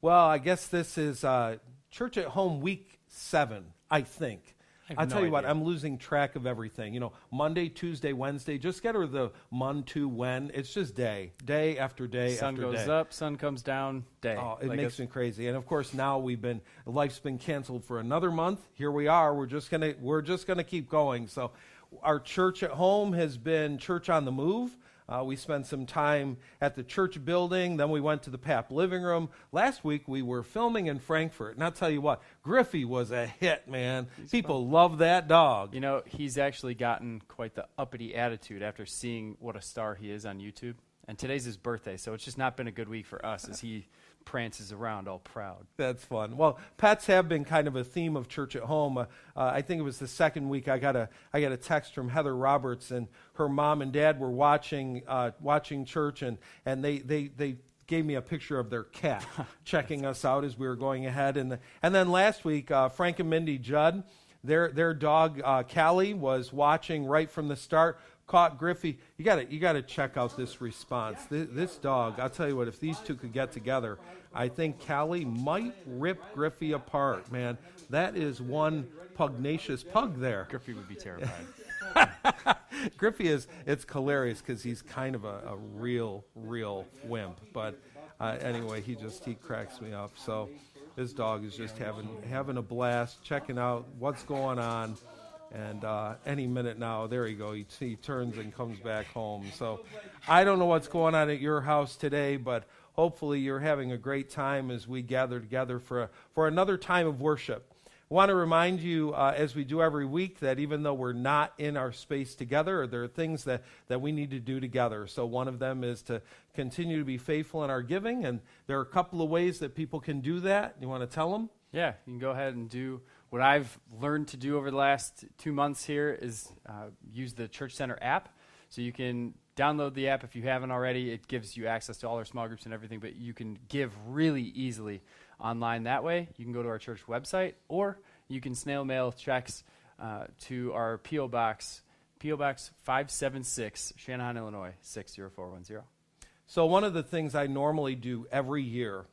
Well, I guess this is uh, Church at Home week seven, I think. I have I'll no tell you what. I'm losing track of everything. You know, Monday, Tuesday, Wednesday, just get her the mon to when. It's just day, day after day sun after goes day. up, sun comes down, day. Oh, it Like makes me crazy. And of course, now we've been life's been canceled for another month. Here we are. We're just gonna we're just gonna keep going. So, our church at home has been church on the move. Uh, we spent some time at the church building. Then we went to the PAP living room. Last week we were filming in Frankfort. And I'll tell you what, Griffey was a hit, man. People love that dog. You know, he's actually gotten quite the uppity attitude after seeing what a star he is on YouTube. And today's his birthday, so it's just not been a good week for us as he prances around all proud. That's fun. Well, pets have been kind of a theme of church at home. Uh, uh, I think it was the second week I got a I got a text from Heather Roberts, and her mom and dad were watching uh, watching church, and and they they they gave me a picture of their cat checking us out as we were going ahead, and and then last week uh, Frank and Mindy Judd, their their dog uh, Callie was watching right from the start. Caught Griffey. You got to you got to check out this response. This, this dog. I'll tell you what. If these two could get together, I think Callie might rip Griffey apart. Man, that is one pugnacious pug there. Griffey would be terrified. Griffey is it's hilarious because he's kind of a, a real real wimp. But uh, anyway, he just he cracks me up. So this dog is just having having a blast, checking out what's going on. And uh, any minute now, there you go. He, he turns and comes back home. So I don't know what's going on at your house today, but hopefully you're having a great time as we gather together for a, for another time of worship. I want to remind you, uh, as we do every week, that even though we're not in our space together, there are things that, that we need to do together. So, one of them is to continue to be faithful in our giving, and there are a couple of ways that people can do that. You want to tell them? yeah, you can go ahead and do what I've learned to do over the last two months here is uh, use the Church Center app. So you can download the app if you haven't already. It gives you access to all our small groups and everything, but you can give really easily online that way. You can go to our church website or you can snail mail checks uh, to our P.O. Box, P.O. Box 576, Channahon, Illinois 60410. So, one of the things I normally do every year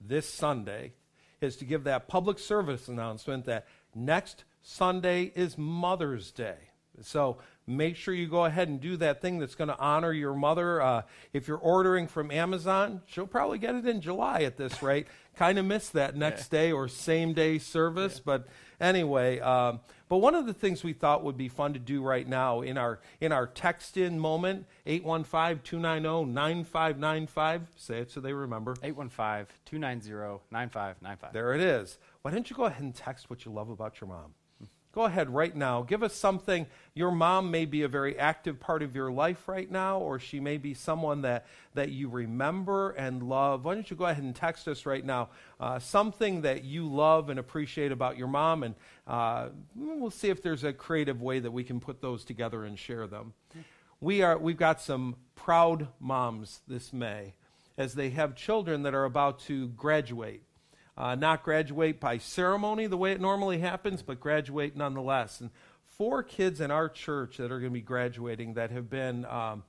this Sunday is to give that public service announcement that next Sunday is Mother's Day. So, make sure you go ahead and do that thing that's going to honor your mother. Uh, if you're ordering from Amazon, she'll probably get it in July at this rate. kind of miss that next day or same day service, but anyway. Um, but one of the things we thought would be fun to do right now in our in our text in moment 815-290-9595 say it so they remember. 815 290 9595. there it is. Why don't you go ahead and text what you love about your mom go ahead right now. Give us something. Your mom may be a very active part of your life right now or she may be someone that that you remember and love. Why don't you go ahead and text us right now uh, something that you love and appreciate about your mom and uh, we'll see if there's a creative way that we can put those together and share them. We are we've got some proud moms this may as they have children that are about to graduate uh, not graduate by ceremony the way it normally happens, but graduate nonetheless. And four kids in our church that are going to be graduating that have been, um,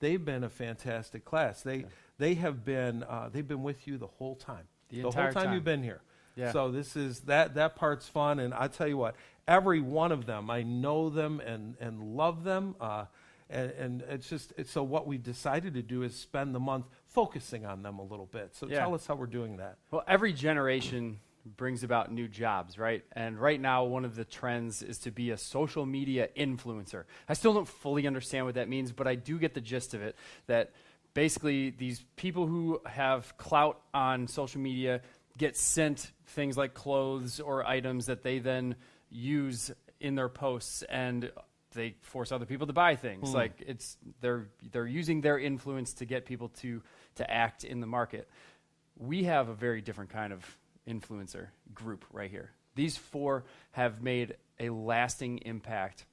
they've been a fantastic class. They they have been uh, they've been with you the whole time, The whole entire time, time. you've been here. Yeah. So this is that that part's fun, and I tell you what, every one of them, I know them and and love them. Uh, and, and it's just it's, so what we've decided to do is spend the month focusing on them a little bit. So Yeah. tell us how we're doing that. Well, every generation brings about new jobs, right? And right now, one of the trends is to be a social media influencer. I still don't fully understand what that means, but I do get the gist of it that basically these people who have clout on social media get sent things like clothes or items that they then use in their posts and they force other people to buy things hmm. like it's they're they're using their influence to get people to to act in the market we have a very different kind of influencer group right here. These four have made a lasting impact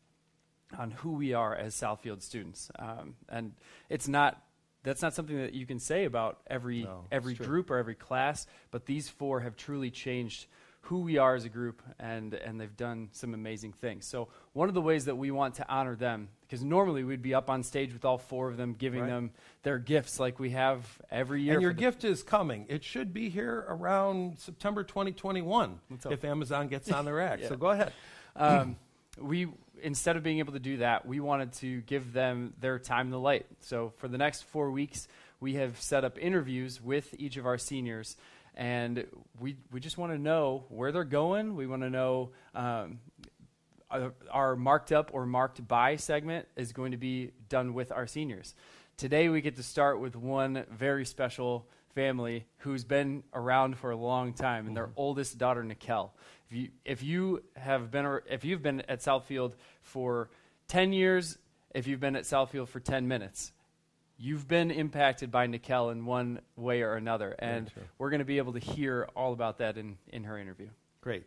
on who we are as Southfield students, um, and it's not. That's not something that you can say about every No, every group or every class, but these four have truly changed who we are as a group, and, and they've done some amazing things. So, one of the ways that we want to honor them, because normally we'd be up on stage with all four of them, giving Right. them their gifts like we have every year. And your gift is coming. It should be here around September 2021 if Amazon gets on their act. Yeah. So go ahead. um, we instead of being able to do that, we wanted to give them their time in the light. So for the next four weeks, we have set up interviews with each of our seniors, and we we just want to know where they're going. We want to know. Um, our- our marked up or marked by segment is going to be done with our seniors. Today, we get to start with one very special family who's been around for a long time, and their oldest daughter, Nikel. If you, if you have been, if you've been at Southfield for 10 years, if you've been at Southfield for 10 minutes, you've been impacted by Nikel in one way or another. And true. we're going to be able to hear all about that in, in her interview. Great.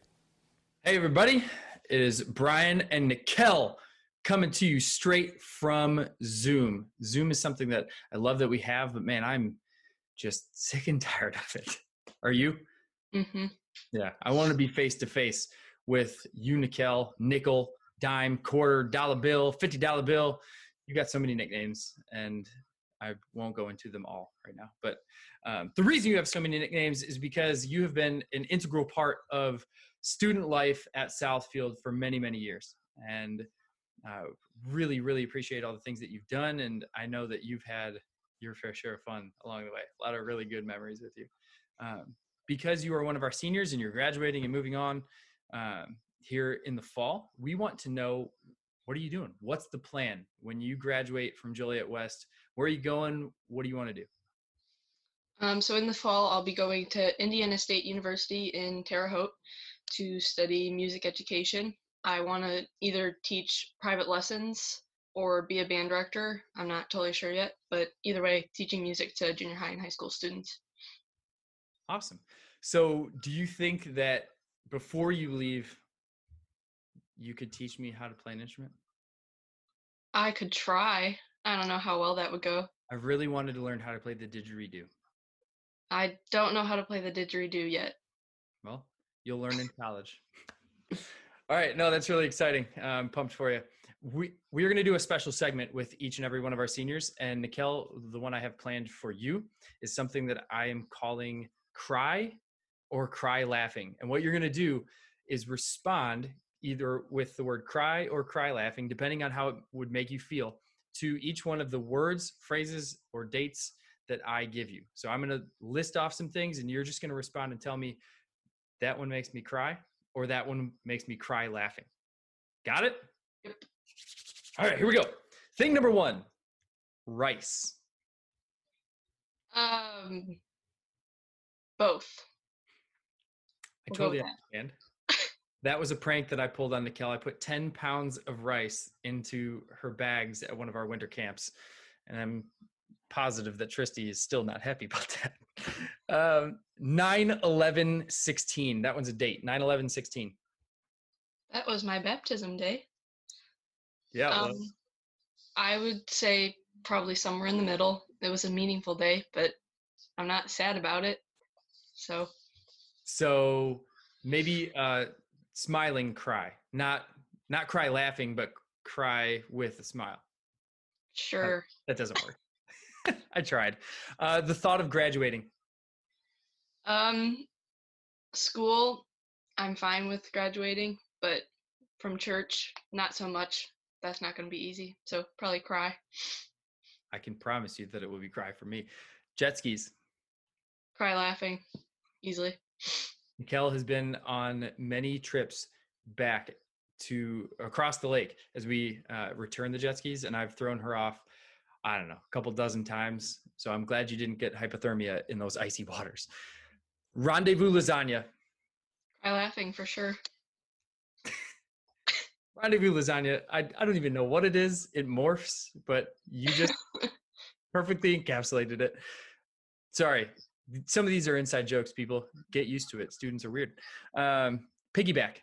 Hey, everybody. It is Brian and Nikel coming to you straight from Zoom. Zoom is something that I love that we have, but man, I'm just sick and tired of it. Are you? Mm-hmm. Yeah. I want to be face to face with you, Nikel, nickel, dime, quarter, dollar bill, $50 bill. You got so many nicknames, and I won't go into them all right now. But um, the reason you have so many nicknames is because you have been an integral part of student life at Southfield for many, many years. And uh, really, really appreciate all the things that you've done. And I know that you've had your fair share of fun along the way. A lot of really good memories with you. Um, because you are one of our seniors and you're graduating and moving on um, here in the fall, we want to know what are you doing? What's the plan when you graduate from Joliet West? Where are you going? What do you want to do? Um, so in the fall, I'll be going to Indiana State University in Terre Haute to study music education. I want to either teach private lessons or be a band director. I'm not totally sure yet, but either way, teaching music to junior high and high school students. Awesome. So, do you think that before you leave, you could teach me how to play an instrument? I could try. I don't know how well that would go. I really wanted to learn how to play the didgeridoo. I don't know how to play the didgeridoo yet. Well, you'll learn in college. All right, no, that's really exciting. I'm pumped for you. We we are going to do a special segment with each and every one of our seniors, and Nikel, the one I have planned for you, is something that I am calling "cry" or "cry laughing." And what you're going to do is respond either with the word "cry" or "cry laughing," depending on how it would make you feel, to each one of the words, phrases, or dates that I give you. So I'm going to list off some things, and you're just going to respond and tell me that one makes me cry or that one makes me cry laughing. Got it? Yep. All right, here we go. Thing number one rice. Um, both. I We'll totally understand. That was a prank that I pulled on Nikel. I put 10 pounds of rice into her bags at one of our winter camps. And I'm positive that Tristy is still not happy about that. Um, 9 11 16. That one's a date. 9 11 16. That was my baptism day. Yeah. Um. I would say probably somewhere in the middle. It was a meaningful day, but I'm not sad about it. So So maybe uh, smiling cry, not not cry laughing, but cry with a smile. sure. That doesn't work. I tried. Uh, the thought of graduating. Um, school, I'm fine with graduating, but from church, not so much. That's not going to be easy. So probably cry. I can promise you that it will be cry for me. Jet skis. Cry laughing easily. Mikel has been on many trips back to across the lake as we uh, return the jet skis, and I've thrown her off. I don't know, a couple dozen times. So I'm glad you didn't get hypothermia in those icy waters. Rendezvous lasagna. Cry laughing for sure. Rendezvous lasagna. I, I don't even know what it is. It morphs, but you just perfectly encapsulated it. Sorry. Some of these are inside jokes, people. Get used to it. Students are weird. Um, piggyback.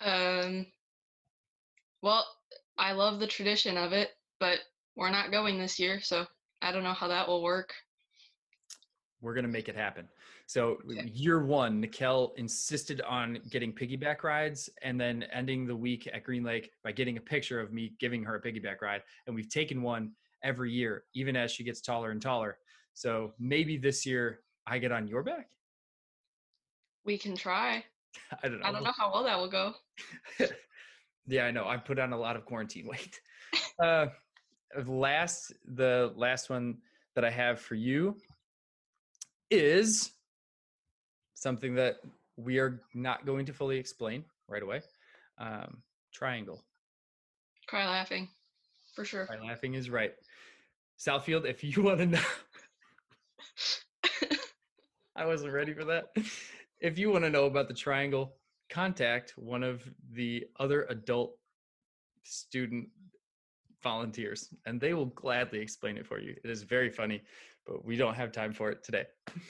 Um, well, I love the tradition of it, but we're not going this year, so I don't know how that will work. we're gonna make it happen. So Okay. year one, Nikel insisted on getting piggyback rides and then ending the week at Green Lake by getting a picture of me giving her a piggyback ride. And we've taken one every year, even as she gets taller and taller. So maybe this year I get on your back. We can try. I don't know. I don't know how well that will go. yeah, I know. I put on a lot of quarantine weight. uh, last, the last one that I have for you is something that we are not going to fully explain right away. Um, triangle. Cry laughing, for sure. Cry laughing is right. Southfield, if you want to know, I wasn't ready for that. If you want to know about the triangle, contact one of the other adult student volunteers and they will gladly explain it for you. It is very funny, but we don't have time for it today.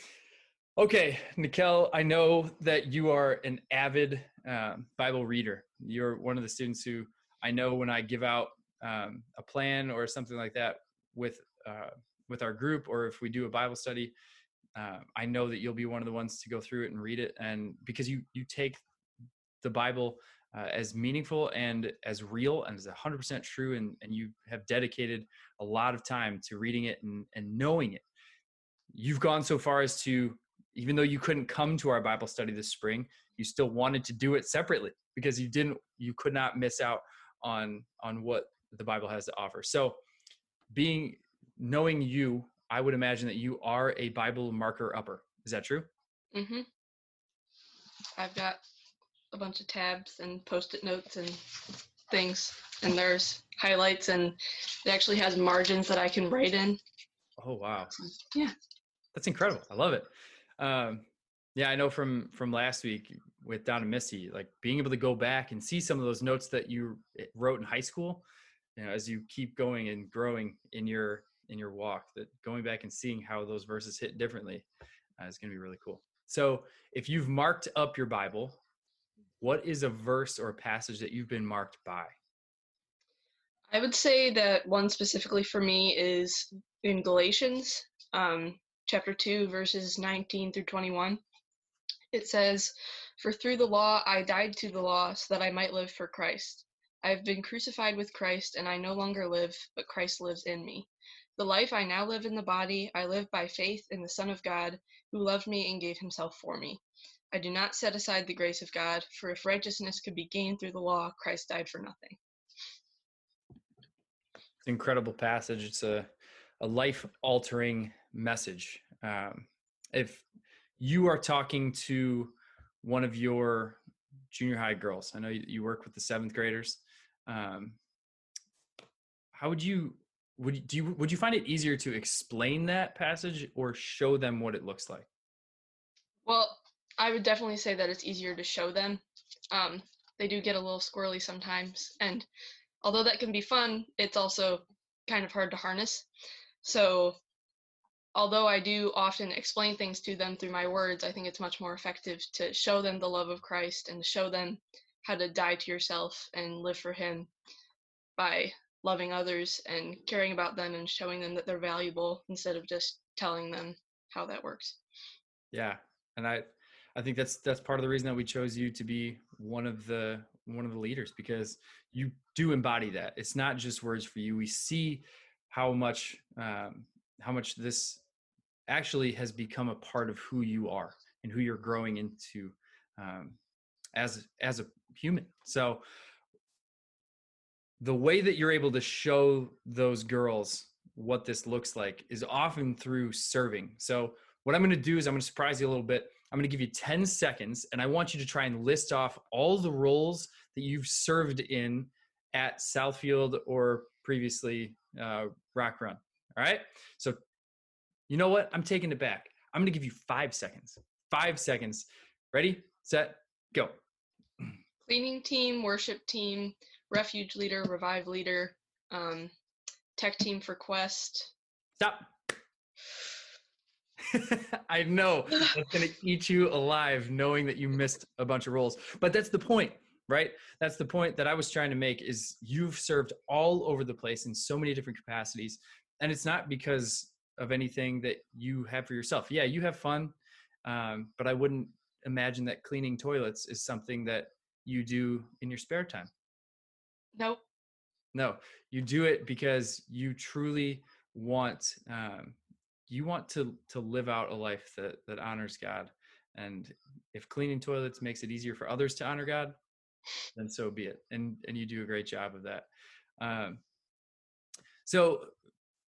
Okay, Nikel, I know that you are an avid um, Bible reader. You're one of the students who I know when I give out um, a plan or something like that with uh, with our group, or if we do a Bible study, uh, I know that you'll be one of the ones to go through it and read it, and because you you take the Bible uh, as meaningful and as real and as 100% true, and and you have dedicated a lot of time to reading it and and knowing it. You've gone so far as to even though you couldn't come to our Bible study this spring, you still wanted to do it separately because you didn't you could not miss out on on what the Bible has to offer. So being knowing you, I would imagine that you are a Bible marker upper. Is that true? Mm-hmm. I've got a bunch of tabs and post-it notes and things, and there's highlights, and it actually has margins that I can write in. Oh wow. Yeah. That's incredible. I love it. Um yeah, I know from from last week with Don and Missy, like being able to go back and see some of those notes that you eh, wrote in high school, you know, as you keep going and growing in your in your walk, that going back and seeing how those verses hit differently uh, is going to be really cool. So, if you've marked up your Bible, what is a verse or a passage that you've been marked by? I would say that one specifically for me is in Galatians, um, chapter 2, verses 19 through 21. It says, For through the law I died to the law so that I might live for Christ. I have been crucified with Christ, and I no longer live, but Christ lives in me. The life I now live in the body, I live by faith in the Son of God, who loved me and gave himself for me. I do not set aside the grace of God, for if righteousness could be gained through the law, Christ died for nothing. It's an incredible passage. It's a, a life altering message. Um, if you are talking to one of your junior high girls, I know you, you work with the seventh graders. Um, how would you would you, do you would you find it easier to explain that passage or show them what it looks like? Well, I would definitely say that it's easier to show them. Um, they do get a little squirrely sometimes, and although that can be fun, it's also kind of hard to harness. So, although I do often explain things to them through my words, I think it's much more effective to show them the love of Christ and show them how to die to yourself and live for Him by loving others and caring about them and showing them that they're valuable instead of just telling them how that works. Yeah, and I I think that's that's part of the reason that we chose you to be one of the one of the leaders because you do embody that. It's not just words for you. We see how much um, how much this actually has become a part of who you are and who you're growing into um, as as a human. So the way that you're able to show those girls what this looks like is often through serving. So what I'm going to do is I'm going to surprise you a little bit. I'm going to give you 10 seconds and I want you to try and list off all the roles that you've served in at Southfield or previously uh, Rock Run. All right. So, you know what? I'm taking it back. I'm going to give you five seconds. Five seconds. Ready, set, go. cleaning team, worship team, refuge leader, revive leader, um, tech team for Quest. Stop. I know that's going to eat you alive knowing that you missed a bunch of roles. But that's the point, right? That's the point that I was trying to make is you've served all over the place in so many different capacities. And it's not because of anything that you have for yourself. Yeah, you have fun, um, but I wouldn't imagine that cleaning toilets is something that you do in your spare time. Nope. No, you do it because you truly want um, you want to to live out a life that that honors God. And if cleaning toilets makes it easier for others to honor God, then so be it. And and you do a great job of that. Um, so,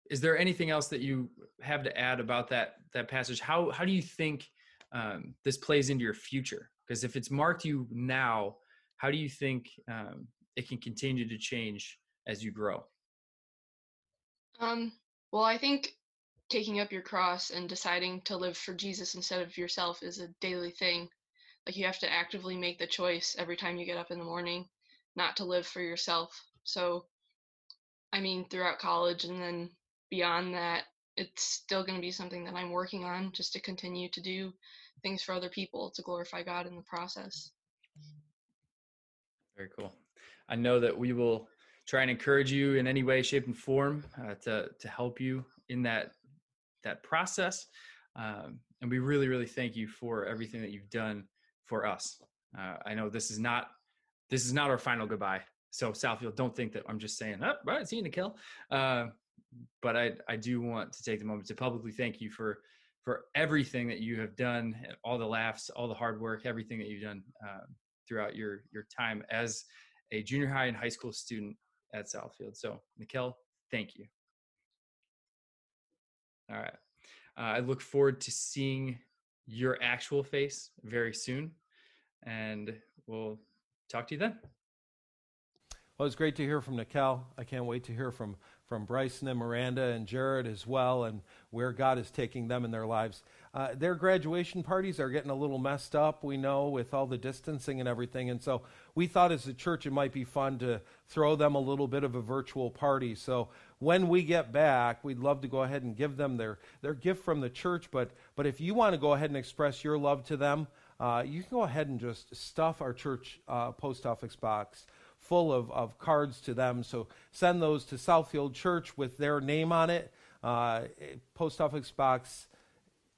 is there anything else that you have to add about that that passage? How how do you think um, this plays into your future? Because if it's marked you now, how do you think um, it can continue to change as you grow? Um, well, I think taking up your cross and deciding to live for Jesus instead of yourself is a daily thing. Like you have to actively make the choice every time you get up in the morning not to live for yourself. So, I mean, throughout college and then beyond that, it's still going to be something that I'm working on just to continue to do things for other people to glorify God in the process. Very cool. I know that we will try and encourage you in any way, shape, and form uh, to to help you in that that process. Um, and we really, really thank you for everything that you've done for us. Uh, I know this is not this is not our final goodbye. So Southfield, don't think that I'm just saying, "Up, oh, right, see you, Nikhil." Uh, but I I do want to take the moment to publicly thank you for for everything that you have done, all the laughs, all the hard work, everything that you've done uh, throughout your your time as a junior high and high school student at Southfield. So, Nikhil, thank you. All right. Uh, I look forward to seeing your actual face very soon, and we'll talk to you then. Well, it's great to hear from Nikhil. I can't wait to hear from, from Bryson and Miranda and Jared as well, and where God is taking them in their lives. Uh, their graduation parties are getting a little messed up, we know, with all the distancing and everything. And so we thought as a church it might be fun to throw them a little bit of a virtual party. So when we get back, we'd love to go ahead and give them their, their gift from the church. But, but if you want to go ahead and express your love to them, uh, you can go ahead and just stuff our church uh, post office box full of, of cards to them. So send those to Southfield Church with their name on it. Uh, post office box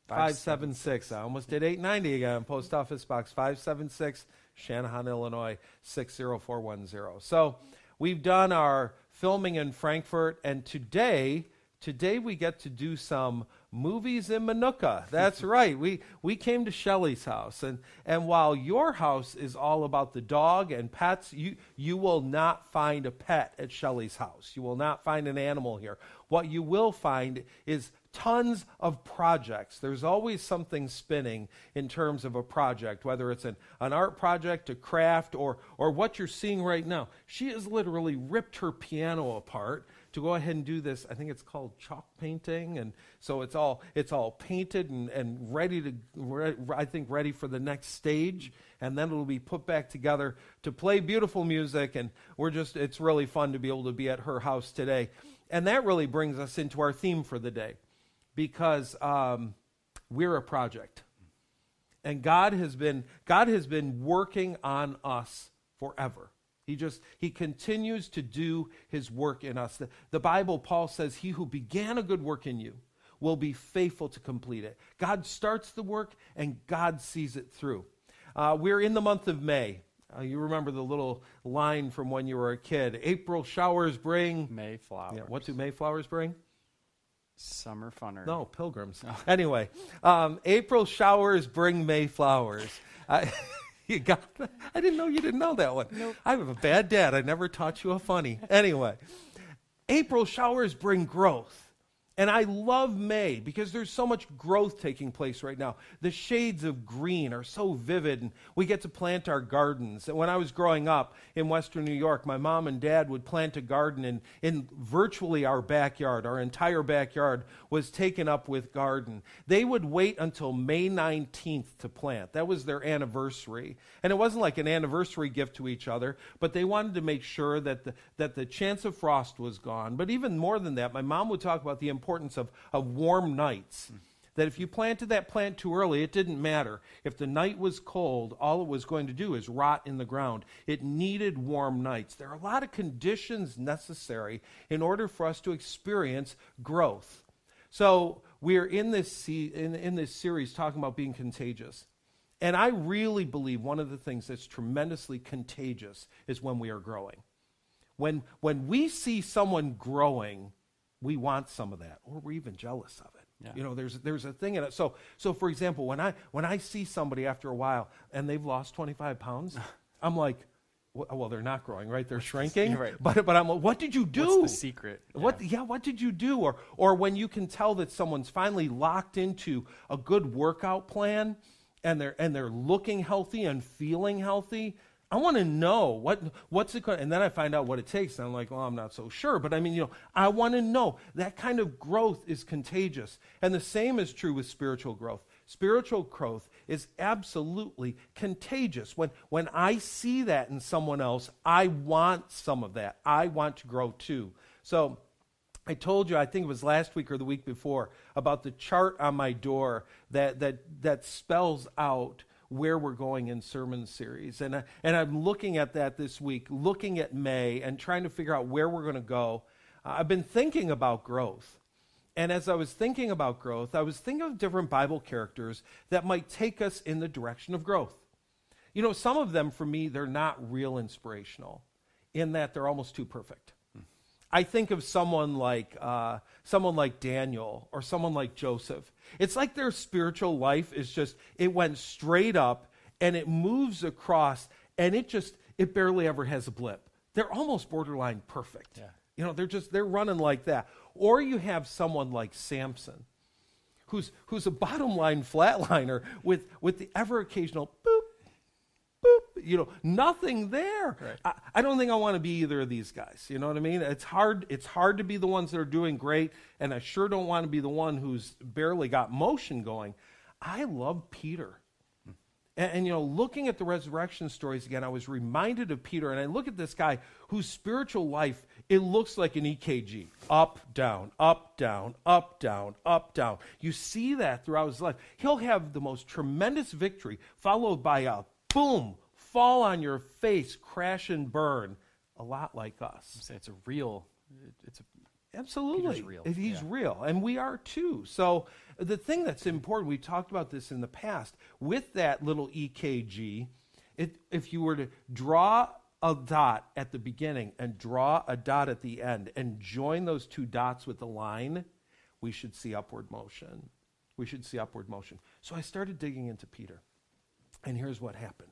576. I almost did 890 again. Post office box 576, Channahon, Illinois 60410. So we've done our filming in Frankfort, and today, today we get to do some movies in Minooka. That's right. We we came to Shelly's house, and and while your house is all about the dog and pets, you you will not find a pet at Shelly's house. You will not find an animal here. What you will find is tons of projects. There's always something spinning in terms of a project, whether it's an, an art project, a craft, or, or what you're seeing right now. She has literally ripped her piano apart to go ahead and do this. I think it's called chalk painting, and so it's all it's all painted and, and ready to re- I think ready for the next stage, and then it'll be put back together to play beautiful music. And we're just it's really fun to be able to be at her house today, and that really brings us into our theme for the day because um, we're a project. And God has been God has been working on us forever. He just he continues to do his work in us. The, the Bible Paul says he who began a good work in you will be faithful to complete it. God starts the work and God sees it through. Uh, we're in the month of May. Uh, you remember the little line from when you were a kid. April showers bring Mayflowers. Yeah, what do Mayflowers bring? Summer funner. No, pilgrims. Anyway, um, April showers bring May flowers. You got that? I didn't know you didn't know that one. Nope. I have a bad dad. I never taught you a funny. Anyway, April showers bring growth. And I love May because there's so much growth taking place right now. The shades of green are so vivid, and we get to plant our gardens. And when I was growing up in Western New York, my mom and dad would plant a garden in, in virtually our backyard. Our entire backyard was taken up with garden. They would wait until May 19th to plant. That was their anniversary. And it wasn't like an anniversary gift to each other, but they wanted to make sure that the, that the chance of frost was gone. But even more than that, my mom would talk about the importance of, of warm nights. That if you planted that plant too early, it didn't matter. If the night was cold, all it was going to do is rot in the ground. It needed warm nights. There are a lot of conditions necessary in order for us to experience growth. So we're in this in, in this series talking about being contagious. And I really believe one of the things that's tremendously contagious is when we are growing. When, when we see someone growing, we want some of that, or we're even jealous of it. Yeah. You know, there's, there's a thing in it. So, so, for example, when I, when I see somebody after a while and they've lost 25 pounds, I'm like, "Wh- well, they're not growing, right? They're shrinking. Right. But, but I'm like, what did you do? What's the secret? What yeah, what did you do? Or or when you can tell that someone's finally locked into a good workout plan and they're and they're looking healthy and feeling healthy. I want to know what what's it going and then I find out what it takes and I'm like, well, I'm not so sure, but I mean, you know, I want to know. That kind of growth is contagious. And the same is true with spiritual growth. Spiritual growth is absolutely contagious. When, when I see that in someone else, I want some of that. I want to grow too. So I told you, I think it was last week or the week before, about the chart on my door that, that, that spells out where we're going in sermon series. And, I, and I'm looking at that this week, looking at May and trying to figure out where we're going to go. Uh, I've been thinking about growth. And as I was thinking about growth, I was thinking of different Bible characters that might take us in the direction of growth. You know, some of them, for me, they're not real inspirational in that they're almost too perfect. I think of someone like uh, someone like Daniel or someone like Joseph. It's like their spiritual life is just it went straight up and it moves across and it just it barely ever has a blip. They're almost borderline perfect. Yeah. You know, they're just they're running like that. Or you have someone like Samson, who's who's a bottom line flatliner with with the ever occasional boop boop, you know, nothing there. Right. I, I don't think I want to be either of these guys. You know what I mean? It's hard. It's hard to be the ones that are doing great, and I sure don't want to be the one who's barely got motion going. I love Peter. And, and, you know, looking at the resurrection stories again, I was reminded of Peter, and I look at this guy whose spiritual life it looks like an EKG, up, down, up, down, up, down, up, down. You see that throughout his life. He'll have the most tremendous victory, followed by a boom, fall on your face, crash and burn, a lot like us. It's a real. It's a Absolutely. Real, He's yeah. real. And we are too. So the thing that's important, we've talked about this in the past, with that little EKG, it, if you were to draw a dot at the beginning and draw a dot at the end and join those two dots with a line, we should see upward motion. We should see upward motion. So I started digging into Peter. And here's what happened.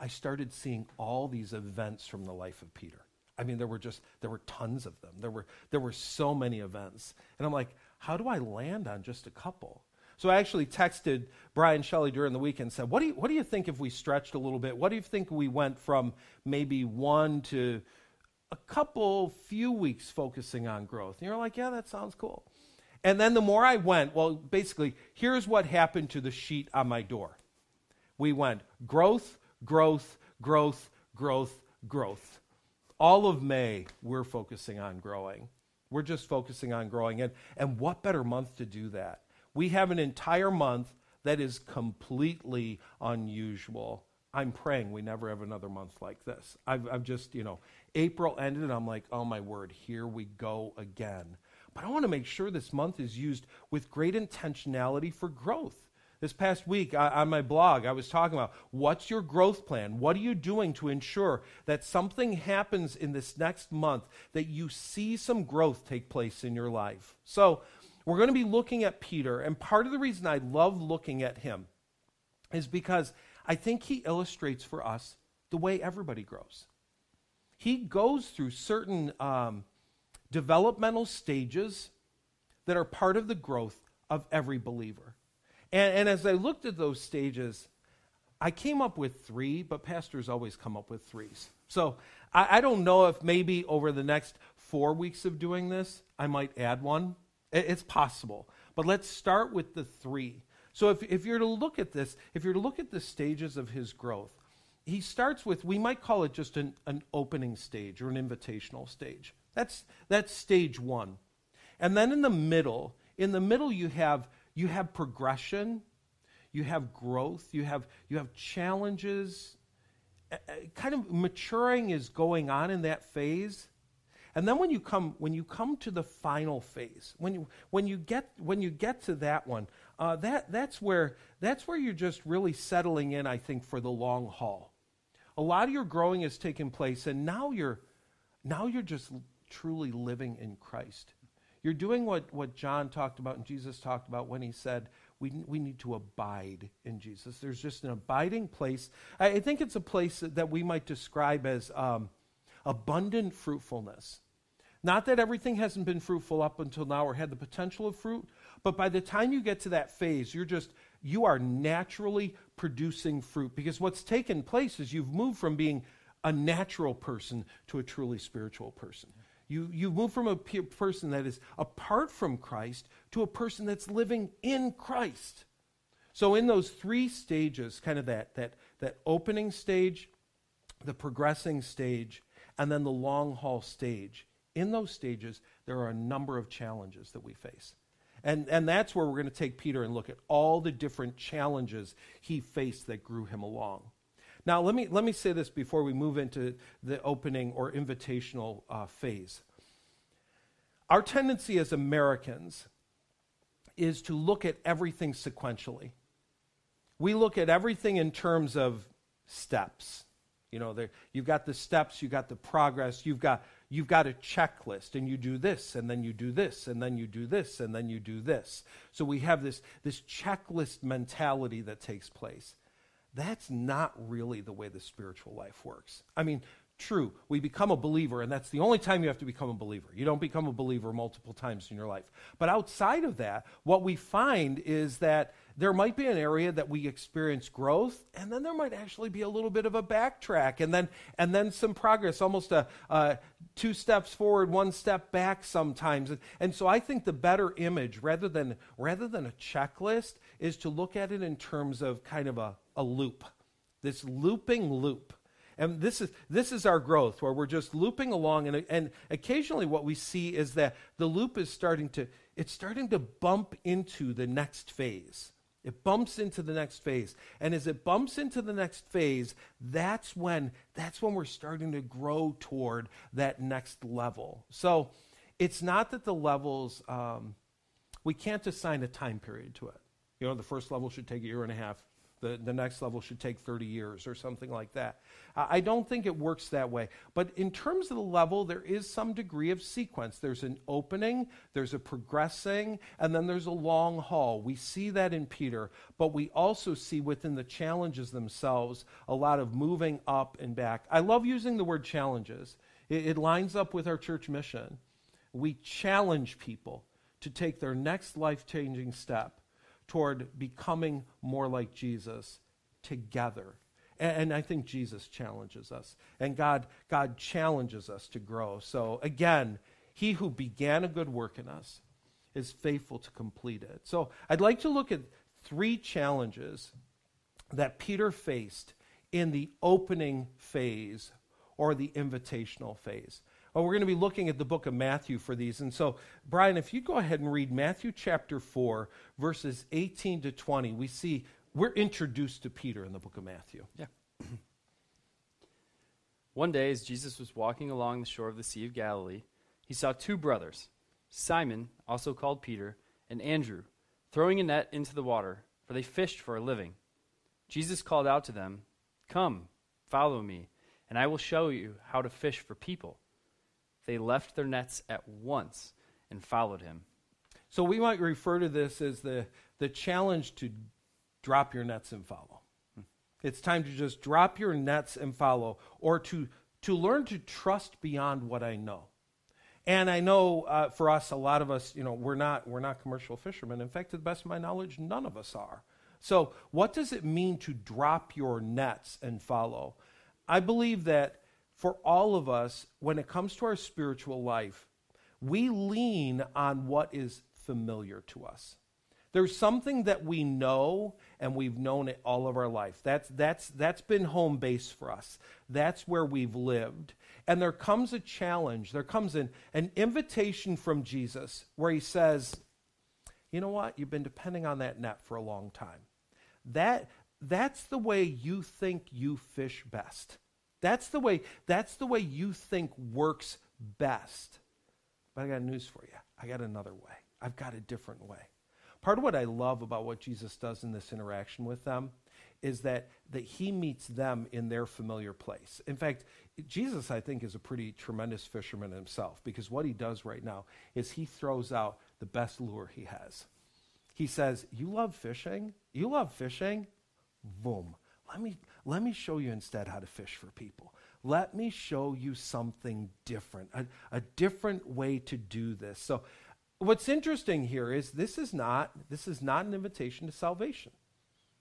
I started seeing all these events from the life of Peter. I mean, there were just there were tons of them. There were there were so many events, and I'm like, how do I land on just a couple? So I actually texted Brian Shelley during the weekend and said, what do you what do you think if we stretched a little bit? What do you think we went from maybe one to a couple few weeks focusing on growth? And you're like, yeah, that sounds cool. And then the more I went, well, basically, here's what happened to the sheet on my door we went growth, growth, growth, growth, growth. All of May, we're focusing on growing. We're just focusing on growing. And, and what better month to do that? We have an entire month that is completely unusual. I'm praying we never have another month like this. I've, I've just, you know, April ended, and I'm like, oh my word, here we go again. But I want to make sure this month is used with great intentionality for growth. This past week I, on my blog, I was talking about what's your growth plan? What are you doing to ensure that something happens in this next month that you see some growth take place in your life? So, we're going to be looking at Peter, and part of the reason I love looking at him is because I think he illustrates for us the way everybody grows. He goes through certain um, developmental stages that are part of the growth of every believer. And, and as I looked at those stages, I came up with three, but pastors always come up with threes. So I, I don't know if maybe over the next four weeks of doing this, I might add one. It- It's possible. But let's start with the three. So if, if you're to look at this, if you're to look at the stages of his growth, he starts with, we might call it just an, an opening stage or an invitational stage. That's, that's stage one. And then in the middle, in the middle you have you have progression, you have growth, you have you have challenges. Kind of maturing is going on in that phase. And then when you come when you come to the final phase, when you when you get when you get to that one, uh, that that's where that's where you're just really settling in. I think for the long haul, a lot of your growing has taken place, and now you're now you're just truly living in Christ. You're doing what, what John talked about and Jesus talked about when he said, we, we need to abide in Jesus. There's just an abiding place. I, I think it's a place that, that we might describe as um, abundant fruitfulness. Not that everything hasn't been fruitful up until now or had the potential of fruit, but by the time you get to that phase, you're just, you are naturally producing fruit because what's taken place is you've moved from being a natural person to a truly spiritual person. You, you move from a pe- person that is apart from Christ to a person that's living in Christ. So, in those three stages, kind of that, that, that opening stage, the progressing stage, and then the long haul stage, in those stages, there are a number of challenges that we face. And, and that's where we're going to take Peter and look at all the different challenges he faced that grew him along. Now, let me, let me say this before we move into the opening or invitational uh, phase. Our tendency as Americans is to look at everything sequentially. We look at everything in terms of steps. You know, there, you've got the steps, you've got the progress, you've got, you've got a checklist, and you do this, and then you do this, and then you do this, and then you do this. So we have this, this checklist mentality that takes place. That's not really the way the spiritual life works. I mean, true, we become a believer, and that's the only time you have to become a believer. You don't become a believer multiple times in your life. But outside of that, what we find is that there might be an area that we experience growth, and then there might actually be a little bit of a backtrack, and then and then some progress, almost a, a two steps forward, one step back sometimes. And, and so I think the better image, rather than rather than a checklist, is to look at it in terms of kind of a a loop, this looping loop. And this is, this is our growth, where we're just looping along. And, and occasionally what we see is that the loop is starting to, it's starting to bump into the next phase. It bumps into the next phase. And as it bumps into the next phase, that's when, that's when we're starting to grow toward that next level. So it's not that the levels, um, we can't assign a time period to it. You know, the first level should take a year and a half. The, the next level should take 30 years or something like that. I don't think it works that way. But in terms of the level, there is some degree of sequence. There's an opening, there's a progressing, and then there's a long haul. We see that in Peter, but we also see within the challenges themselves a lot of moving up and back. I love using the word challenges, it, it lines up with our church mission. We challenge people to take their next life changing step toward becoming more like Jesus together. And, and, I think Jesus challenges us. And God, God challenges us to grow. So again, he who began a good work in us is faithful to complete it. So I'd like to look at three challenges that Peter faced in the opening phase or the invitational phase. Well, we're going to be looking at the book of Matthew for these. And so, Brian, if you go ahead and read Matthew chapter 4, verses 18 to 20, we see we're introduced to Peter in the book of Matthew. Yeah. One day, as Jesus was walking along the shore of the Sea of Galilee, he saw two brothers, Simon, also called Peter, and Andrew, throwing a net into the water, for they fished for a living. Jesus called out to them, Come, follow me, and I will show you how to fish for people. They left their nets at once and followed him. So we might refer to this as the, the challenge to drop your nets and follow. It's time to just drop your nets and follow, or to, to learn to trust beyond what I know. And I know uh, for us, a lot of us, you know, we're not, we're not commercial fishermen. In fact, to the best of my knowledge, none of us are. So, what does it mean to drop your nets and follow? I believe that for all of us, when it comes to our spiritual life, we lean on what is familiar to us. There's something that we know and we've known it all of our life. That's, that's, that's been home base for us. That's where we've lived. And there comes a challenge, there comes an, an invitation from Jesus where he says, You know what? You've been depending on that net for a long time. That, that's the way you think you fish best. That's the way, that's the way you think works best. But I got news for you. I got another way. I've got a different way. Part of what I love about what Jesus does in this interaction with them is that, that he meets them in their familiar place. In fact, Jesus, I think, is a pretty tremendous fisherman himself because what he does right now is he throws out the best lure he has. He says, You love fishing? You love fishing? Boom. Let me, let me show you instead how to fish for people. Let me show you something different, a, a different way to do this. So, what's interesting here is this is not this is not an invitation to salvation.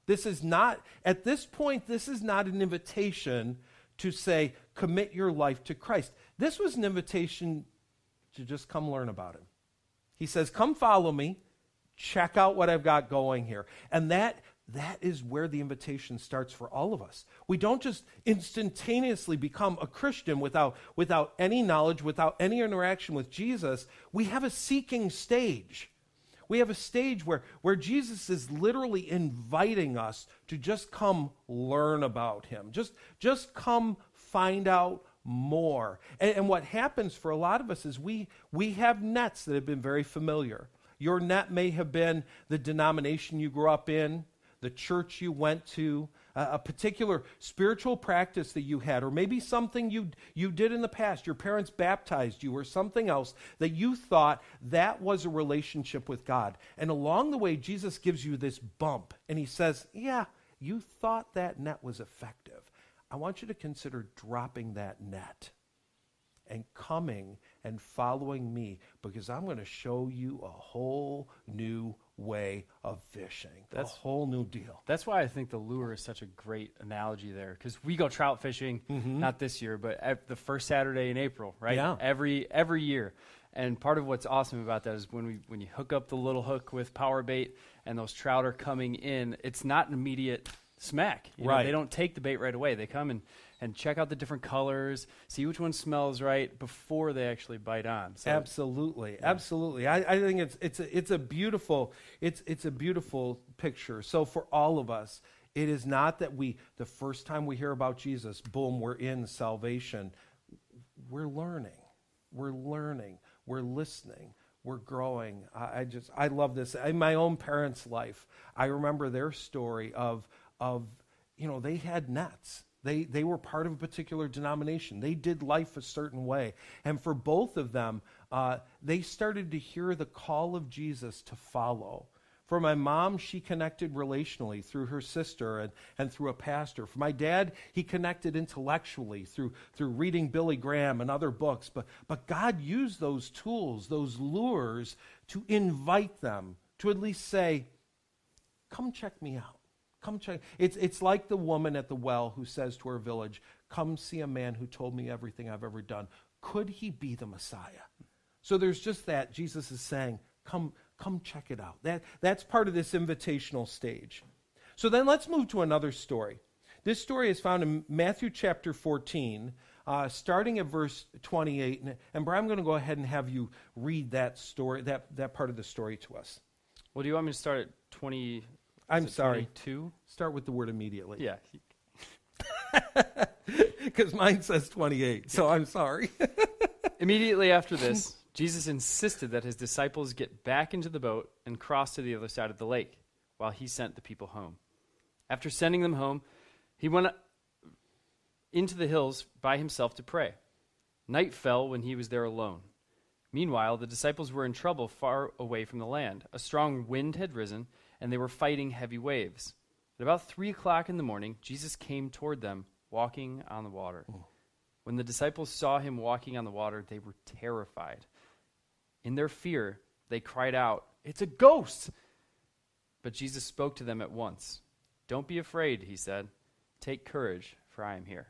This is not at this point this is not an invitation to say commit your life to Christ. This was an invitation to just come learn about him. He says, "Come follow me. Check out what I've got going here." And that that is where the invitation starts for all of us. We don't just instantaneously become a Christian without, without any knowledge, without any interaction with Jesus. We have a seeking stage. We have a stage where, where Jesus is literally inviting us to just come learn about him, just, just come find out more. And, and what happens for a lot of us is we, we have nets that have been very familiar. Your net may have been the denomination you grew up in the church you went to, a particular spiritual practice that you had, or maybe something you, you did in the past. Your parents baptized you, or something else that you thought that was a relationship with God. And along the way, Jesus gives you this bump, and he says, Yeah, you thought that net was effective. I want you to consider dropping that net and coming and following me because I'm going to show you a whole new way of fishing. That's a whole new deal. That's why I think the lure is such a great analogy there because we go trout fishing mm-hmm. not this year, but the first Saturday in April, right? Yeah. Every every year. And part of what's awesome about that is when we when you hook up the little hook with power bait and those trout are coming in, it's not an immediate smack. You right. Know, they don't take the bait right away. They come and and check out the different colors, see which one smells right before they actually bite on. So, absolutely, yeah. absolutely. I, I think it's it's a, it's a beautiful it's it's a beautiful picture. So for all of us, it is not that we the first time we hear about Jesus, boom, we're in salvation. We're learning, we're learning, we're listening we're growing. I, I, just I love this. In my own parents' life, I remember their story of of you know they had nets they, they were part of a particular denomination. They did life a certain way. And for both of them, uh, they started to hear the call of Jesus to follow. For my mom, she connected relationally through her sister and, and through a pastor. For my dad, he connected intellectually through, through reading Billy Graham and other books. But, but God used those tools, those lures, to invite them to at least say, Come check me out. Come check. It's, it's like the woman at the well who says to her village, Come see a man who told me everything I've ever done. Could he be the Messiah? So there's just that. Jesus is saying, Come, come check it out. That, that's part of this invitational stage. So then let's move to another story. This story is found in Matthew chapter 14, uh, starting at verse 28. And, and Brian, I'm going to go ahead and have you read that story, that, that part of the story to us. Well, do you want me to start at 20? I'm sorry. Two. Start with the word immediately. Yeah. Because mine says 28, so I'm sorry. Immediately after this, Jesus insisted that his disciples get back into the boat and cross to the other side of the lake while he sent the people home. After sending them home, he went into the hills by himself to pray. Night fell when he was there alone. Meanwhile, the disciples were in trouble far away from the land. A strong wind had risen and they were fighting heavy waves. At about three o'clock in the morning, Jesus came toward them, walking on the water. When the disciples saw him walking on the water, they were terrified. In their fear, they cried out, It's a ghost! But Jesus spoke to them at once. Don't be afraid, he said. Take courage, for I am here.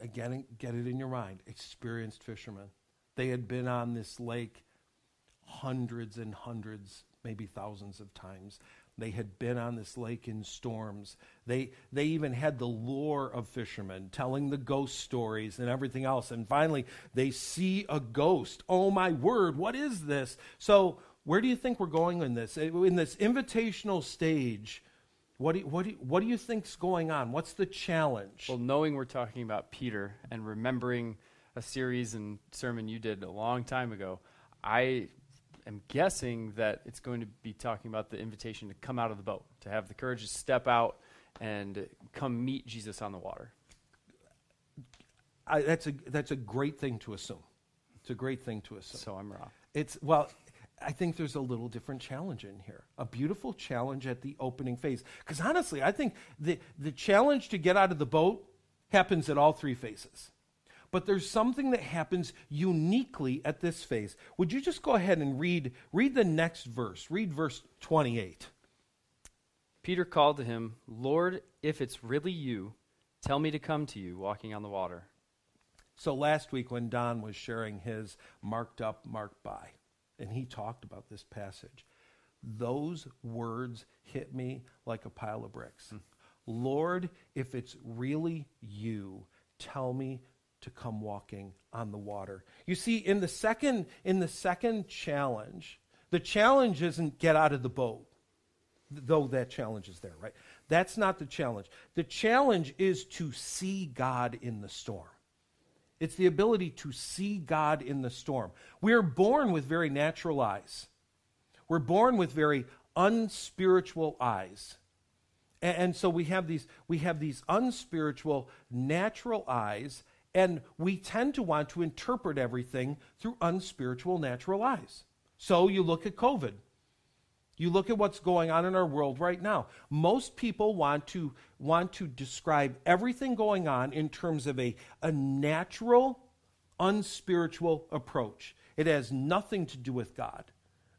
Again, get it in your mind. Experienced fishermen. They had been on this lake hundreds and hundreds maybe thousands of times. They had been on this lake in storms. They, they even had the lore of fishermen telling the ghost stories and everything else. And finally, they see a ghost. Oh my word, what is this? So, where do you think we're going in this? In this invitational stage, what do, you, what, do you, what do you think's going on? What's the challenge? Well, knowing we're talking about Peter and remembering a series and sermon you did a long time ago. I am guessing that it's going to be talking about the invitation to come out of the boat, to have the courage to step out and come meet Jesus on the water. I, that's, a, that's a great thing to assume. It's a great thing to assume. So I'm wrong. It's, well, I think there's a little different challenge in here. A beautiful challenge at the opening phase. Because honestly, I think the, the challenge to get out of the boat happens at all three phases. But there's something that happens uniquely at this phase. Would you just go ahead and read, read the next verse? Read verse 28. Peter called to him, Lord, if it's really you, tell me to come to you walking on the water. So last week, when Don was sharing his marked up, marked by, and he talked about this passage, those words hit me like a pile of bricks. Mm. Lord, if it's really you, tell me to come walking on the water. You see, in the second, in the second challenge, the challenge isn't get out of the boat, though that challenge is there, right? That's not the challenge. The challenge is to see God in the storm. It's the ability to see God in the storm. We're born with very natural eyes. We're born with very unspiritual eyes. And, and, so we have these we have these unspiritual natural eyes and we tend to want to interpret everything through unspiritual natural eyes. So you look at COVID. You look at what's going on in our world right now. Most people want to, want to describe everything going on in terms of a, a natural, unspiritual approach. It has nothing to do with God,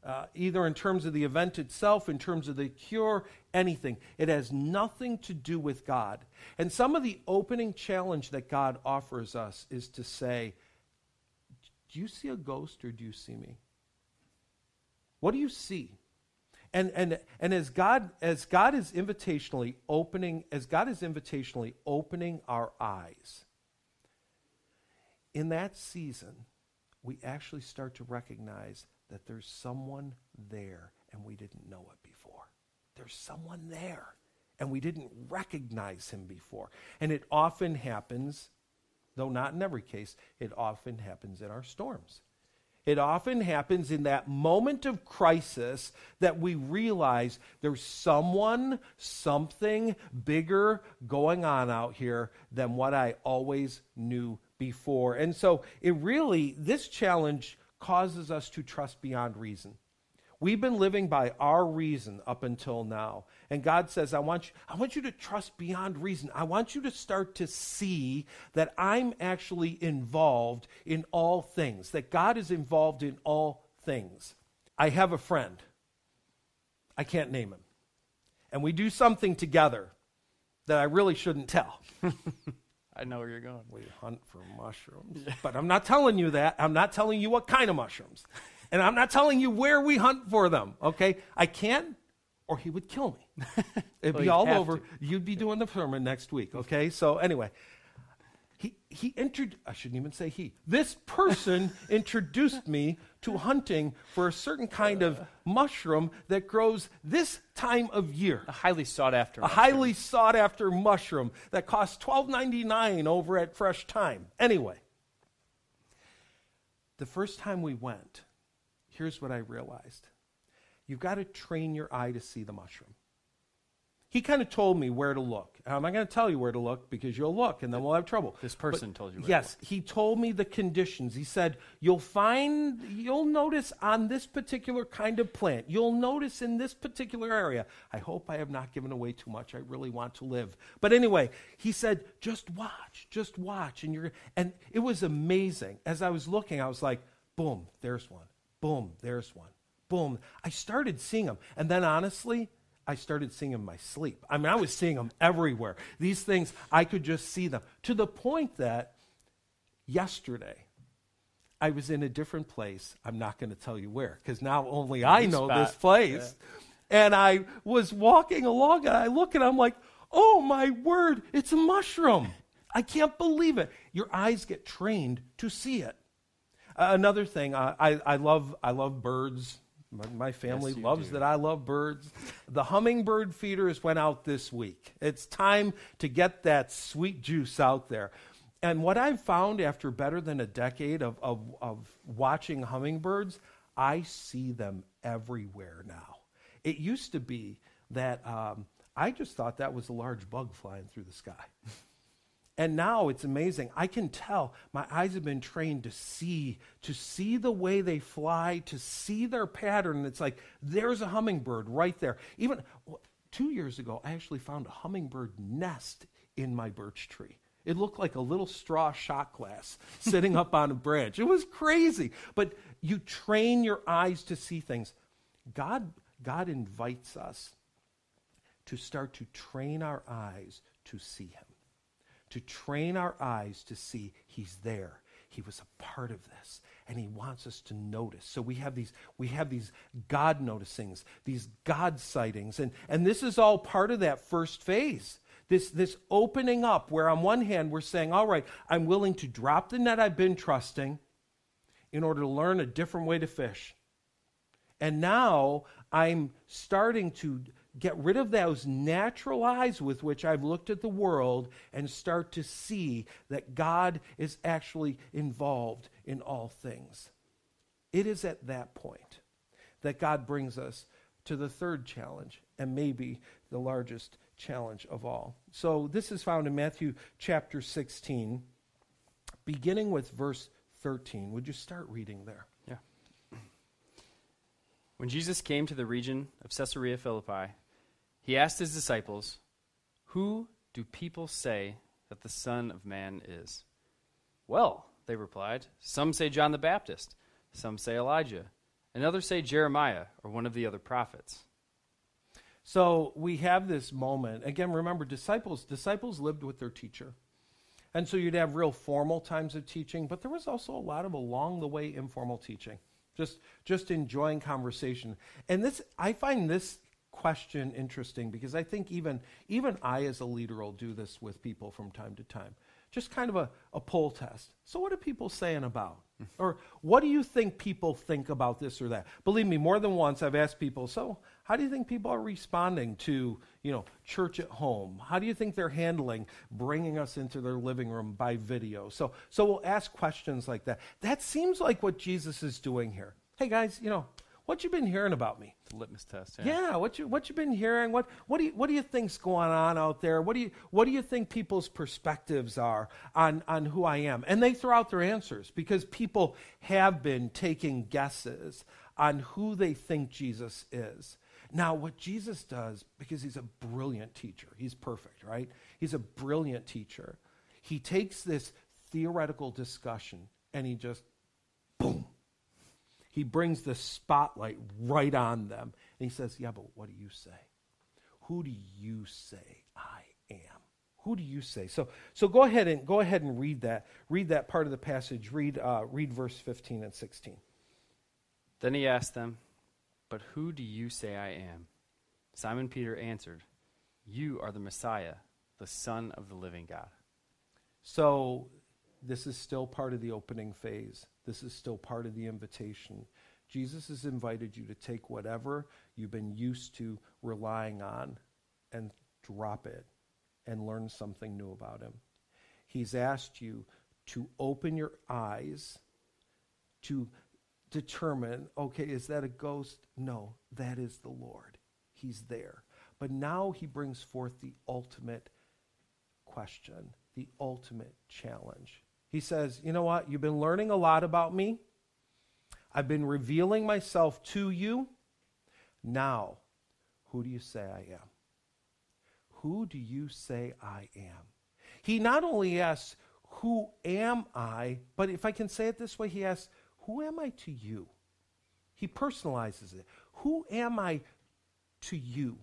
uh, either in terms of the event itself, in terms of the cure, anything. It has nothing to do with God. And some of the opening challenge that God offers us is to say, Do you see a ghost or do you see me? What do you see? and and and as god as god is invitationally opening as god is invitationally opening our eyes in that season we actually start to recognize that there's someone there and we didn't know it before. There's someone there and we didn't recognize him before. And it often happens though not in every case it often happens in our storms. It often happens in that moment of crisis that we realize there's someone, something bigger going on out here than what I always knew before. And so it really, this challenge causes us to trust beyond reason. We've been living by our reason up until now. And God says, I want, you, I want you to trust beyond reason. I want you to start to see that I'm actually involved in all things, that God is involved in all things. I have a friend. I can't name him. And we do something together that I really shouldn't tell. I know where you're going. We hunt for mushrooms. but I'm not telling you that. I'm not telling you what kind of mushrooms. And I'm not telling you where we hunt for them, okay? I can't, or he would kill me. It'd well, be all over. To. You'd be doing the sermon next week, okay? So, anyway, he, he entered, I shouldn't even say he, this person introduced me to hunting for a certain kind of mushroom that grows this time of year. A highly sought after. A highly sought after mushroom that costs $12.99 over at Fresh Thyme. Anyway, the first time we went, here's what I realized you've got to train your eye to see the mushroom. He kind of told me where to look. I'm not going to tell you where to look because you'll look and then we'll have trouble. This person but, told you Yes, he told me the conditions. He said, You'll find, you'll notice on this particular kind of plant, you'll notice in this particular area. I hope I have not given away too much. I really want to live. But anyway, he said, Just watch, just watch. And, you're, and it was amazing. As I was looking, I was like, Boom, there's one. Boom, there's one. Boom. I started seeing them. And then honestly, I started seeing them in my sleep. I mean, I was seeing them everywhere. These things, I could just see them to the point that yesterday, I was in a different place. I'm not going to tell you where because now only I know spot. this place. Yeah. And I was walking along and I look and I'm like, oh my word, it's a mushroom. I can't believe it. Your eyes get trained to see it. Uh, another thing, uh, I, I, love, I love birds. My, my family yes, loves do. that I love birds. The hummingbird feeders went out this week. It's time to get that sweet juice out there. And what I've found after better than a decade of, of, of watching hummingbirds, I see them everywhere now. It used to be that um, I just thought that was a large bug flying through the sky. And now it's amazing. I can tell my eyes have been trained to see, to see the way they fly, to see their pattern. It's like there's a hummingbird right there. Even two years ago, I actually found a hummingbird nest in my birch tree. It looked like a little straw shot glass sitting up on a branch. It was crazy. But you train your eyes to see things. God, God invites us to start to train our eyes to see Him to train our eyes to see he's there. He was a part of this and he wants us to notice. So we have these we have these God noticings, these God sightings and and this is all part of that first phase. This this opening up where on one hand we're saying, "All right, I'm willing to drop the net I've been trusting in order to learn a different way to fish." And now I'm starting to get rid of those natural eyes with which I've looked at the world and start to see that God is actually involved in all things. It is at that point that God brings us to the third challenge, and maybe the largest challenge of all. So this is found in Matthew chapter 16, beginning with verse 13. Would you start reading there? Yeah. When Jesus came to the region of Caesarea Philippi, he asked his disciples, Who do people say that the Son of Man is? Well, they replied, Some say John the Baptist, some say Elijah, and others say Jeremiah or one of the other prophets. So we have this moment. Again, remember, disciples, disciples lived with their teacher. And so you'd have real formal times of teaching, but there was also a lot of along the way informal teaching. Just just enjoying conversation. And this I find this question interesting because I think even, even I, as a leader, will do this with people from time to time. Just kind of a, a poll test. So, what are people saying about? or what do you think people think about this or that? Believe me, more than once I've asked people, so how do you think people are responding to, you know, church at home? How do you think they're handling bringing us into their living room by video? So, so we'll ask questions like that. That seems like what Jesus is doing here. Hey guys, you know, what you been hearing about me? The litmus test. Yeah. yeah, what you what you been hearing? What what do you what do you think's going on out there? What do you what do you think people's perspectives are on on who I am? And they throw out their answers because people have been taking guesses on who they think Jesus is. Now, what Jesus does, because he's a brilliant teacher, he's perfect, right? He's a brilliant teacher. He takes this theoretical discussion and he just, he brings the spotlight right on them. And he says, Yeah, but what do you say? Who do you say I am? Who do you say? So, so go ahead and go ahead and read that. Read that part of the passage. Read, uh, read verse 15 and 16. Then he asked them, But who do you say I am? Simon Peter answered, You are the Messiah, the Son of the living God. So this is still part of the opening phase. This is still part of the invitation. Jesus has invited you to take whatever you've been used to relying on and drop it and learn something new about him. He's asked you to open your eyes to determine okay, is that a ghost? No, that is the Lord. He's there. But now he brings forth the ultimate question, the ultimate challenge. He says, You know what? You've been learning a lot about me. I've been revealing myself to you. Now, who do you say I am? Who do you say I am? He not only asks, Who am I? But if I can say it this way, he asks, Who am I to you? He personalizes it. Who am I to you?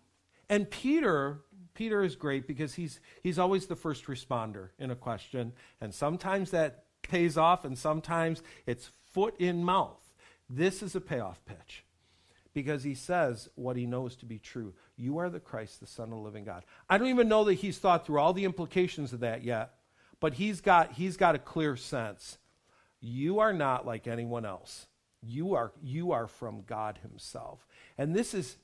And Peter Peter is great because he's, he's always the first responder in a question. And sometimes that pays off, and sometimes it's foot in mouth. This is a payoff pitch because he says what he knows to be true. You are the Christ, the Son of the living God. I don't even know that he's thought through all the implications of that yet, but he's got, he's got a clear sense. You are not like anyone else. You are, you are from God himself. And this is,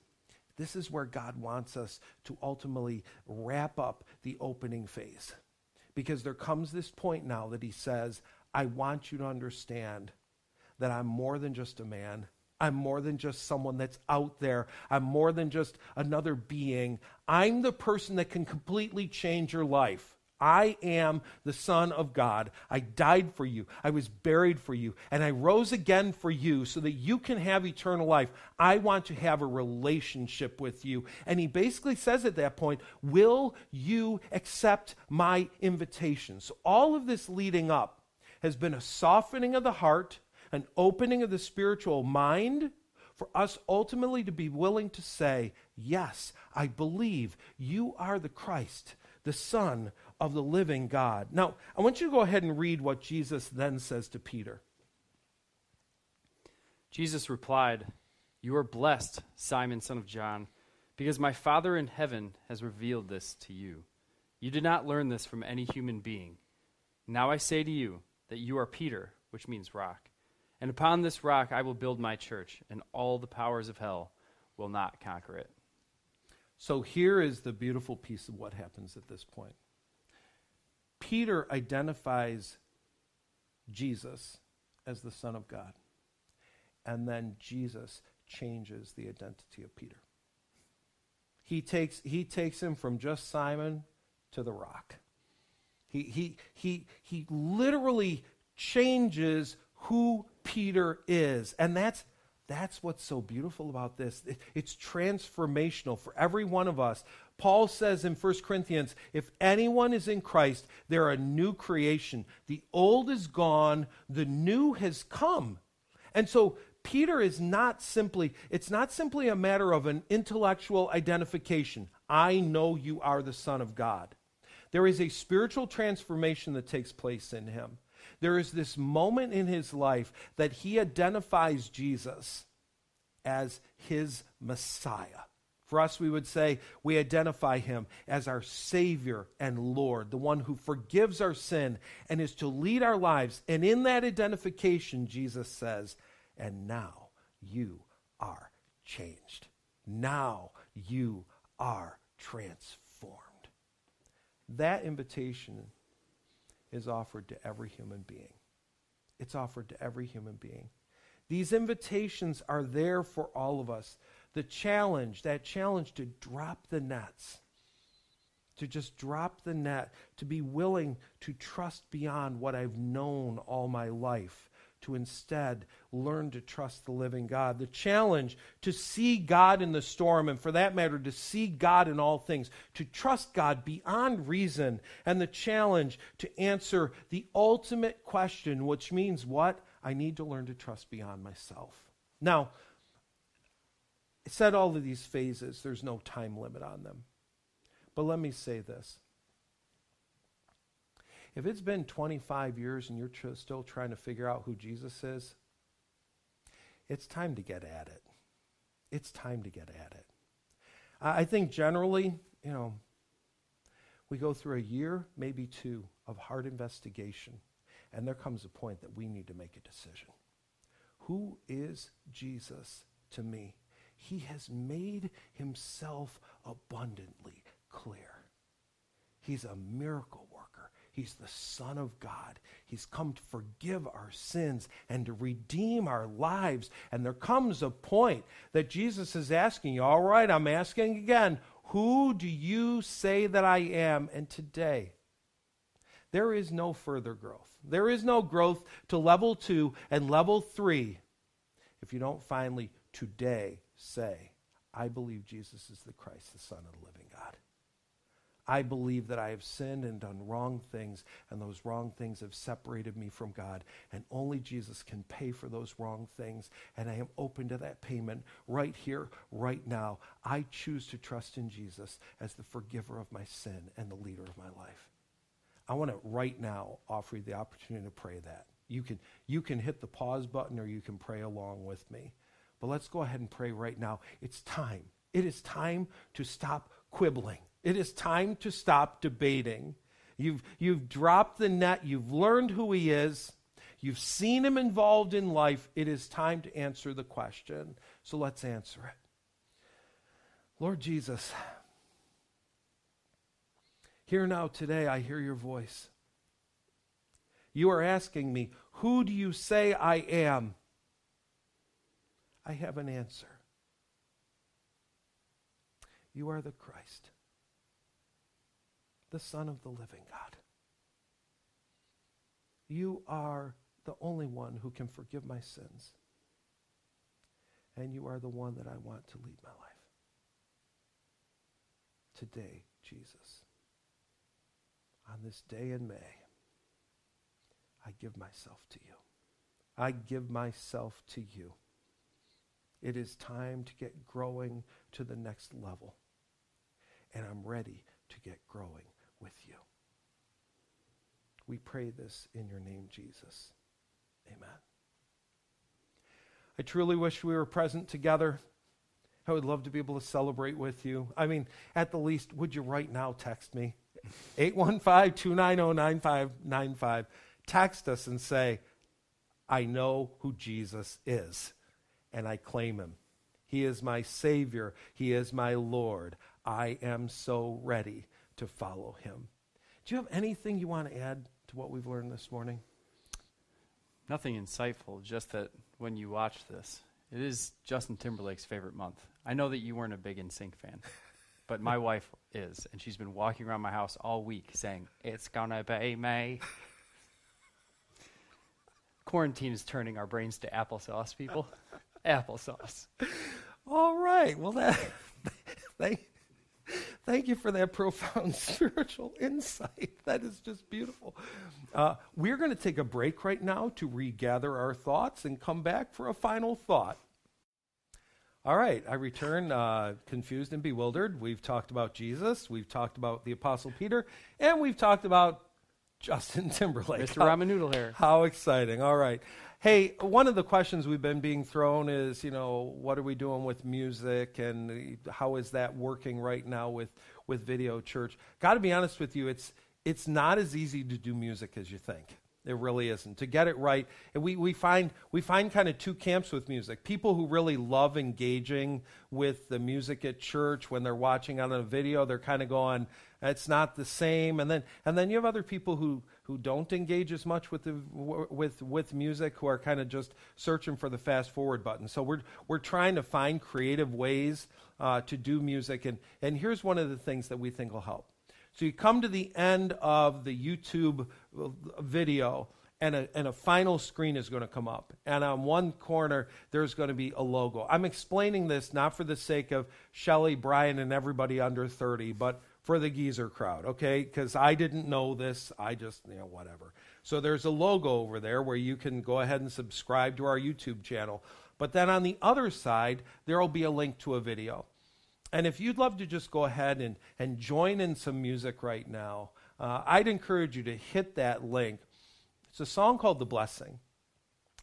this is where God wants us to ultimately wrap up the opening phase. Because there comes this point now that he says, I want you to understand that I'm more than just a man. I'm more than just someone that's out there. I'm more than just another being. I'm the person that can completely change your life. I am the Son of God. I died for you. I was buried for you. And I rose again for you so that you can have eternal life. I want to have a relationship with you. And he basically says at that point, Will you accept my invitation? So, all of this leading up has been a softening of the heart, an opening of the spiritual mind for us ultimately to be willing to say, Yes, I believe you are the Christ, the Son of the living God. Now, I want you to go ahead and read what Jesus then says to Peter. Jesus replied, You are blessed, Simon, son of John, because my Father in heaven has revealed this to you. You did not learn this from any human being. Now I say to you that you are Peter, which means rock. And upon this rock I will build my church, and all the powers of hell will not conquer it. So here is the beautiful piece of what happens at this point. Peter identifies Jesus as the Son of God. And then Jesus changes the identity of Peter. He takes, he takes him from just Simon to the rock. He, he, he, he literally changes who Peter is. And that's, that's what's so beautiful about this. It, it's transformational for every one of us. Paul says in 1 Corinthians if anyone is in Christ, they're a new creation. The old is gone, the new has come. And so Peter is not simply, it's not simply a matter of an intellectual identification. I know you are the Son of God. There is a spiritual transformation that takes place in him. There is this moment in his life that he identifies Jesus as his Messiah. For us, we would say we identify him as our Savior and Lord, the one who forgives our sin and is to lead our lives. And in that identification, Jesus says, And now you are changed. Now you are transformed. That invitation is offered to every human being. It's offered to every human being. These invitations are there for all of us the challenge, that challenge to drop the nets, to just drop the net, to be willing to trust beyond what I've known all my life, to instead learn to trust the living God. The challenge to see God in the storm, and for that matter, to see God in all things, to trust God beyond reason, and the challenge to answer the ultimate question, which means what? I need to learn to trust beyond myself. Now, said all of these phases, there's no time limit on them. But let me say this. If it's been 25 years and you're tr- still trying to figure out who Jesus is, it's time to get at it. It's time to get at it. I think generally, you know, we go through a year, maybe two, of hard investigation, and there comes a point that we need to make a decision. Who is Jesus to me? He has made himself abundantly clear. He's a miracle worker. He's the Son of God. He's come to forgive our sins and to redeem our lives. And there comes a point that Jesus is asking you, all right, I'm asking again, who do you say that I am? And today, there is no further growth. There is no growth to level two and level three if you don't finally today say, I believe Jesus is the Christ, the Son of the living God. I believe that I have sinned and done wrong things, and those wrong things have separated me from God, and only Jesus can pay for those wrong things, and I am open to that payment right here, right now. I choose to trust in Jesus as the forgiver of my sin and the leader of my life. I want to right now offer you the opportunity to pray that. You can, you can hit the pause button or you can pray along with me. But let's go ahead and pray right now. It's time. It is time to stop quibbling. It is time to stop debating. You've, you've dropped the net. You've learned who he is. You've seen him involved in life. It is time to answer the question. So let's answer it. Lord Jesus, Here now, today, I hear your voice. You are asking me, Who do you say I am? I have an answer. You are the Christ, the Son of the living God. You are the only one who can forgive my sins. And you are the one that I want to lead my life. Today, Jesus, on this day in May, I give myself to you. I give myself to you. It is time to get growing to the next level. And I'm ready to get growing with you. We pray this in your name, Jesus. Amen. I truly wish we were present together. I would love to be able to celebrate with you. I mean, at the least, would you right now text me? 815 290 9595. Text us and say, I know who Jesus is and I claim him. He is my Savior. He is my Lord. I am so ready to follow him. Do you have anything you want to add to what we've learned this morning? Nothing insightful, just that when you watch this, it is Justin Timberlake's favorite month. I know that you weren't a big NSYNC fan, but my wife is, and she's been walking around my house all week saying, It's gonna be May. Quarantine is turning our brains to applesauce, people applesauce. All right. Well, that thank, thank you for that profound spiritual insight. That is just beautiful. Uh, we're going to take a break right now to regather our thoughts and come back for a final thought. All right, I return uh, confused and bewildered. We've talked about Jesus, we've talked about the Apostle Peter, and we've talked about Justin Timberlake. Mr. Ramen Noodle Hair. How exciting. All right. Hey, one of the questions we've been being thrown is, you know, what are we doing with music and how is that working right now with, with video church? Got to be honest with you, it's, it's not as easy to do music as you think. It really isn't. To get it right, and we, we find we find kind of two camps with music. People who really love engaging with the music at church when they're watching on a video, they're kind of going, it's not the same. And then and then you have other people who who don't engage as much with the with with music, who are kind of just searching for the fast forward button. So we're we're trying to find creative ways uh, to do music, and and here's one of the things that we think will help. So you come to the end of the YouTube uh, video, and a, and a final screen is going to come up. And on one corner, there's going to be a logo. I'm explaining this not for the sake of Shelly, Brian, and everybody under 30, but for the geezer crowd, okay? Because I didn't know this. I just, you know, whatever. So there's a logo over there where you can go ahead and subscribe to our YouTube channel. But then on the other side, there will be a link to a video. And if you'd love to just go ahead and, and join in some music right now, uh, I'd encourage you to hit that link. It's a song called The Blessing.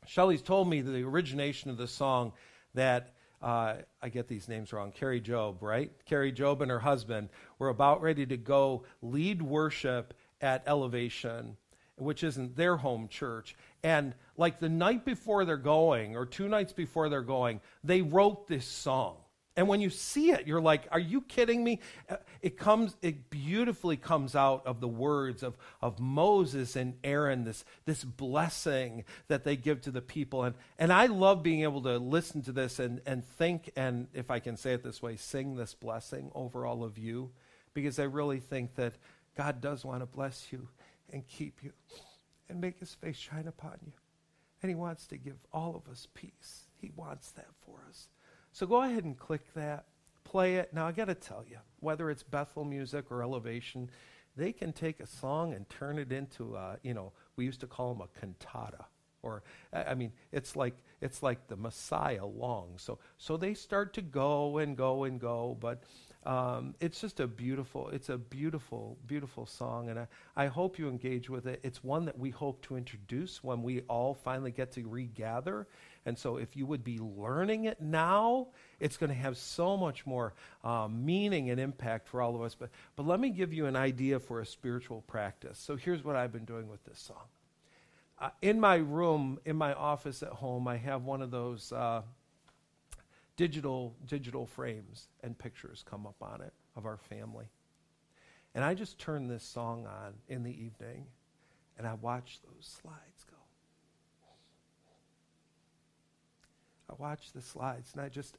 Shelley's told me the origination of the song that uh, I get these names wrong. Kari Jobe, right? Kari Jobe and her husband were about ready to go lead worship at Elevation, which isn't their home church. And like the night before they're going, or two nights before they're going, they wrote this song. And when you see it, you're like, are you kidding me? It comes, it beautifully comes out of the words of, of Moses and Aaron, this, this blessing that they give to the people. And, and I love being able to listen to this and, and think, and if I can say it this way, sing this blessing over all of you, because I really think that God does want to bless you and keep you and make his face shine upon you. And he wants to give all of us peace. He wants that for us. So go ahead and click that, play it. Now, I got to tell you, whether it's Bethel music or elevation, they can take a song and turn it into, a, you know, we used to call them a cantata. Or, I mean, it's like it's like the Messiah long. So, so they start to go and go and go, but um, it's just a beautiful, it's a beautiful, beautiful song, and I, I hope you engage with it. It's one that we hope to introduce when we all finally get to regather. And so, if you would be learning it now, it's going to have so much more um, meaning and impact for all of us. But, but let me give you an idea for a spiritual practice. So, here's what I've been doing with this song. Uh, in my room, in my office at home, I have one of those. Uh, digital digital frames and pictures come up on it of our family. And I just turn this song on in the evening and I watch those slides go. I watch the slides and I just,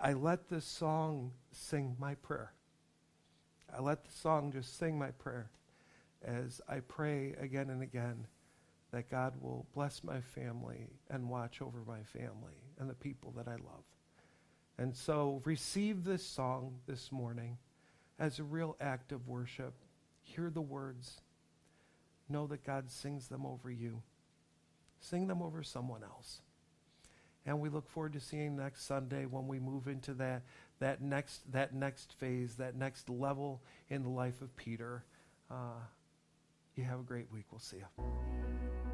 I let this song sing my prayer. I let the song just sing my prayer as I pray again and again that God will bless my family and watch over my family and the people that I love. And so receive this song this morning as a real act of worship. Hear the words. Know that God sings them over you. Sing them over someone else. And we look forward to seeing next Sunday when we move into that, that, next, that next phase, that next level in the life of Peter. Uh, you have a great week. We'll see you.